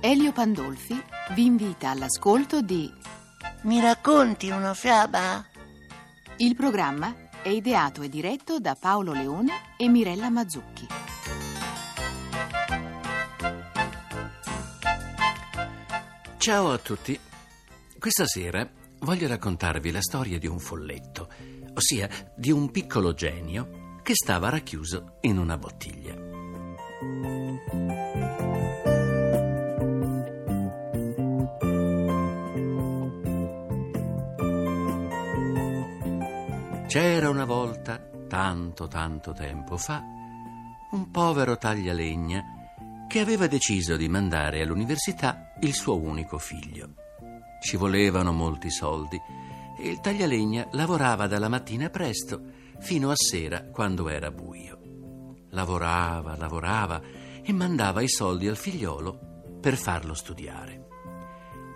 Elio Pandolfi vi invita all'ascolto di Mi racconti una fiaba? Il programma è ideato e diretto da Paolo Leone e Mirella Mazzucchi. Ciao a tutti. Questa sera voglio raccontarvi la storia di un folletto, ossia di un piccolo genio che stava racchiuso in una bottiglia. C'era una volta, tanto tanto tempo fa, un povero taglialegna che aveva deciso di mandare all'università il suo unico figlio. Ci volevano molti soldi il taglialegna lavorava dalla mattina presto fino a sera quando era buio. Lavorava, lavorava e mandava i soldi al figliolo per farlo studiare.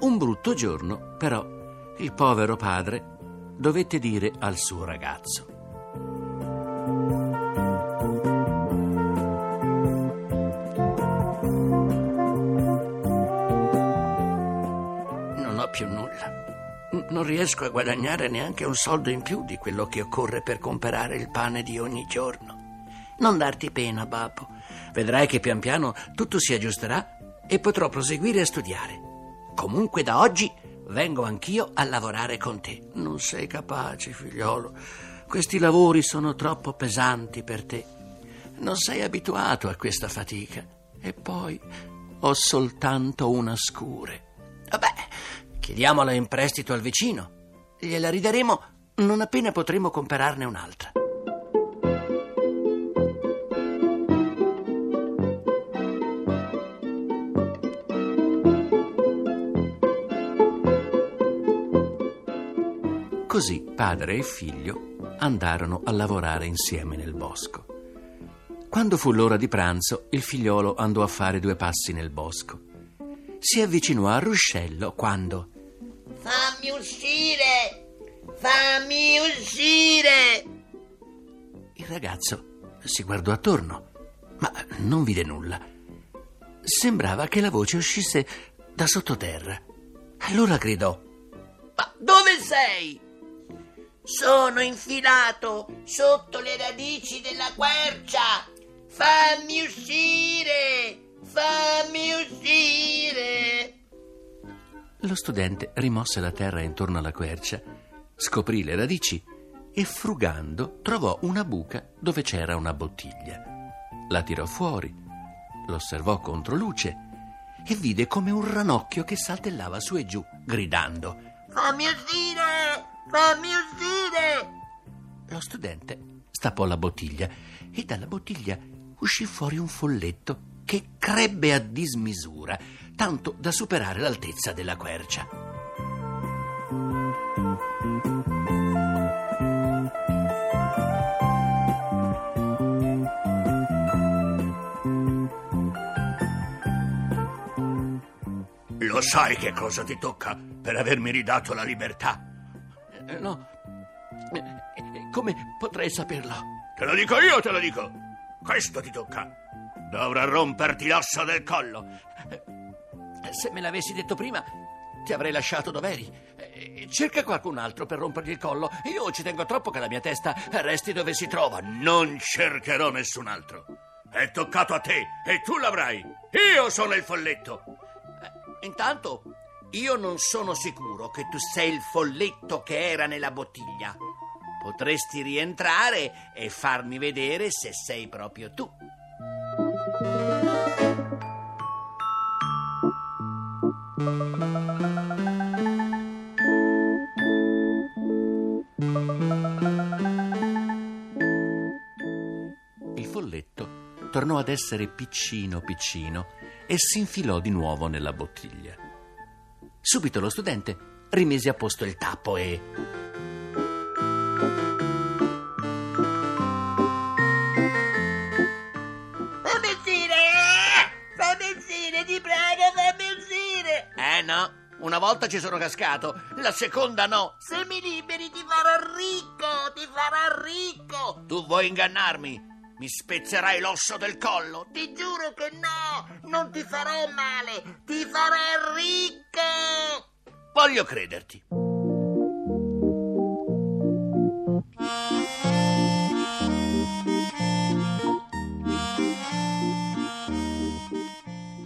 Un brutto giorno, però, il povero padre dovette dire al suo ragazzo Non riesco a guadagnare neanche un soldo in più di quello che occorre per comprare il pane di ogni giorno. Non darti pena, babbo. Vedrai che pian piano tutto si aggiusterà e potrò proseguire a studiare. Comunque da oggi vengo anch'io a lavorare con te. Non sei capace, figliolo. Questi lavori sono troppo pesanti per te. Non sei abituato a questa fatica. E poi ho soltanto una scure. Chiediamola in prestito al vicino. Gliela ridaremo non appena potremo comperarne un'altra. Così padre e figlio andarono a lavorare insieme nel bosco. Quando fu l'ora di pranzo, il figliolo andò a fare due passi nel bosco. Si avvicinò al ruscello quando Fammi uscire! Fammi uscire! il ragazzo si guardò attorno, ma non vide nulla. Sembrava che la voce uscisse da sottoterra. Allora gridò Ma dove sei? Sono infilato sotto le radici della quercia! Fammi uscire! Lo studente rimosse la terra intorno alla quercia, scoprì le radici e frugando trovò una buca dove c'era una bottiglia. La tirò fuori, l'osservò contro luce e vide come un ranocchio che saltellava su e giù, gridando. Fammi uscire! Lo studente stappò la bottiglia e dalla bottiglia uscì fuori un folletto che crebbe a dismisura, tanto da superare l'altezza della quercia. Lo sai che cosa ti tocca per avermi ridato la libertà? Eh, No, Eh, eh, come potrei saperlo? Te lo dico io, te lo dico. Questo ti tocca. Dovrà romperti l'osso del collo. Eh, Se me l'avessi detto prima, ti avrei lasciato dov'eri. Eh, Cerca qualcun altro per rompergli il collo. Io ci tengo troppo che la mia testa resti dove si trova. Non cercherò nessun altro. È toccato a te e tu l'avrai. Io sono il folletto. Intanto, io non sono sicuro che tu sei il folletto che era nella bottiglia. Potresti rientrare e farmi vedere se sei proprio tu. Tornò ad essere piccino piccino e si infilò di nuovo nella bottiglia. Subito lo studente rimise a posto il tappo e... Fammi uscire! Fammi uscire, ti prego, fammi uscire! Eh no, Una volta ci sono cascato, la seconda no. Se mi liberi ti farò ricco, ti farò ricco. Tu vuoi ingannarmi? Mi spezzerai l'osso del collo. Ti giuro che no, non ti farò male, ti farò ricco. Voglio crederti.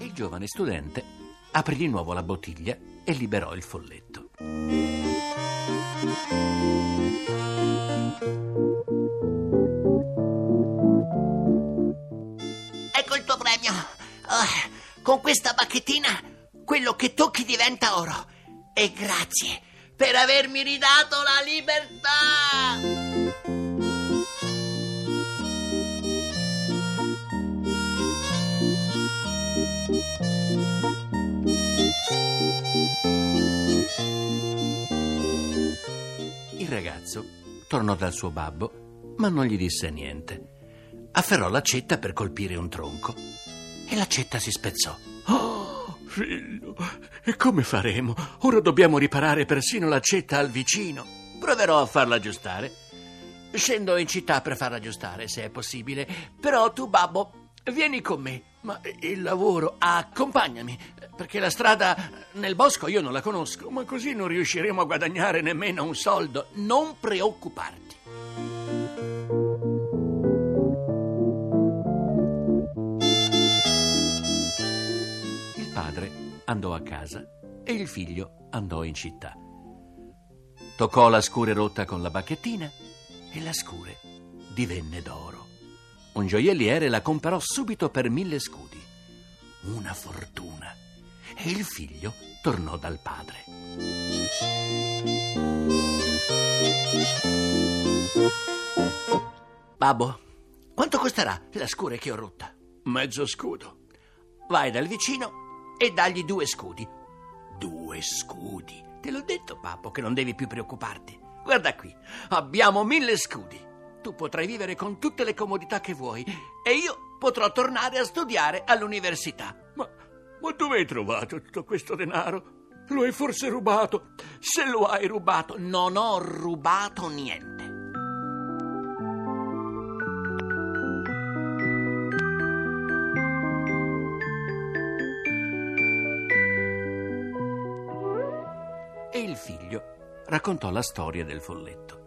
Il giovane studente aprì di nuovo la bottiglia e liberò il folletto. Ah, con questa bacchettina quello che tocchi diventa oro. E grazie per avermi ridato la libertà. Il ragazzo tornò dal suo babbo, ma non gli disse niente. Afferrò l'accetta per colpire un tronco e l'accetta si spezzò. Oh, figlio, e come faremo? Ora dobbiamo riparare persino l'accetta al vicino. Proverò a farla aggiustare. Scendo in città per farla aggiustare, se è possibile. Però tu, babbo, vieni con me. Ma il lavoro, accompagnami, perché la strada nel bosco io non la conosco, ma così non riusciremo a guadagnare nemmeno un soldo. Non preoccuparti. Andò a casa e il figlio andò in città. Toccò la scure rotta con la bacchettina e la scure divenne d'oro. Un gioielliere la comperò subito per mille scudi. Una fortuna. E il figlio tornò dal padre. Babbo, quanto costerà la scure che ho rotta? Mezzo scudo. Vai dal vicino e dagli due scudi. Due scudi? Te l'ho detto, papà, che non devi più preoccuparti. Guarda qui, abbiamo mille scudi. Tu potrai vivere con tutte le comodità che vuoi e io potrò tornare a studiare all'università. Ma, ma dove hai trovato tutto questo denaro? Lo hai forse rubato? Se lo hai rubato, non ho rubato niente. Raccontò la storia del folletto.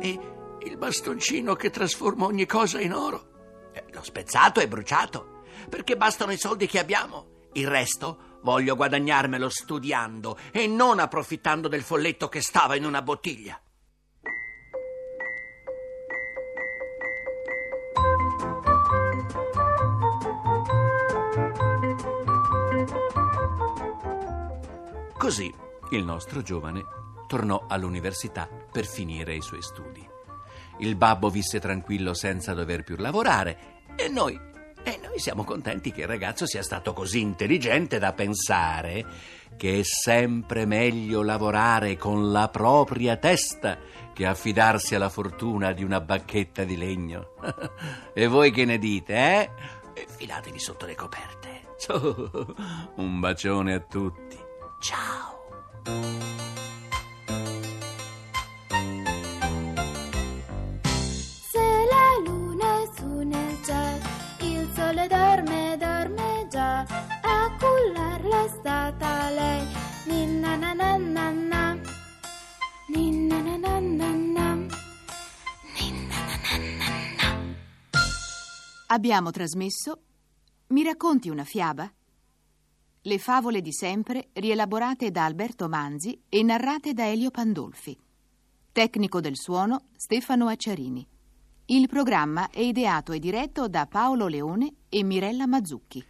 E il bastoncino che trasforma ogni cosa in oro? Eh, l'ho spezzato e bruciato, perché bastano i soldi che abbiamo. Il resto voglio guadagnarmelo studiando e non approfittando del folletto che stava in una bottiglia. Così il nostro giovane tornò all'università per finire i suoi studi. Il babbo visse tranquillo senza dover più lavorare e noi, e noi siamo contenti che il ragazzo sia stato così intelligente da pensare che è sempre meglio lavorare con la propria testa che affidarsi alla fortuna di una bacchetta di legno. e voi che ne dite, eh? Filatevi sotto le coperte. Su, un bacione a tutti. Ciao. Se la luna cielo, il sole dorme, dorme già. A cullarla è stata lei. Ninna na na na na. Ninna na na na na. Ninna na na na na. Abbiamo trasmesso Mi racconti una fiaba? Le favole di sempre rielaborate da Alberto Manzi e narrate da Elio Pandolfi. Tecnico del suono Stefano Acciarini. Il programma è ideato e diretto da Paolo Leone e Mirella Mazzucchi.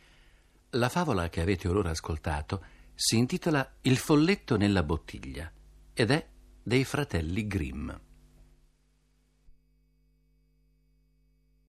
La favola che avete ora ascoltato si intitola Il folletto nella bottiglia ed è dei fratelli Grimm.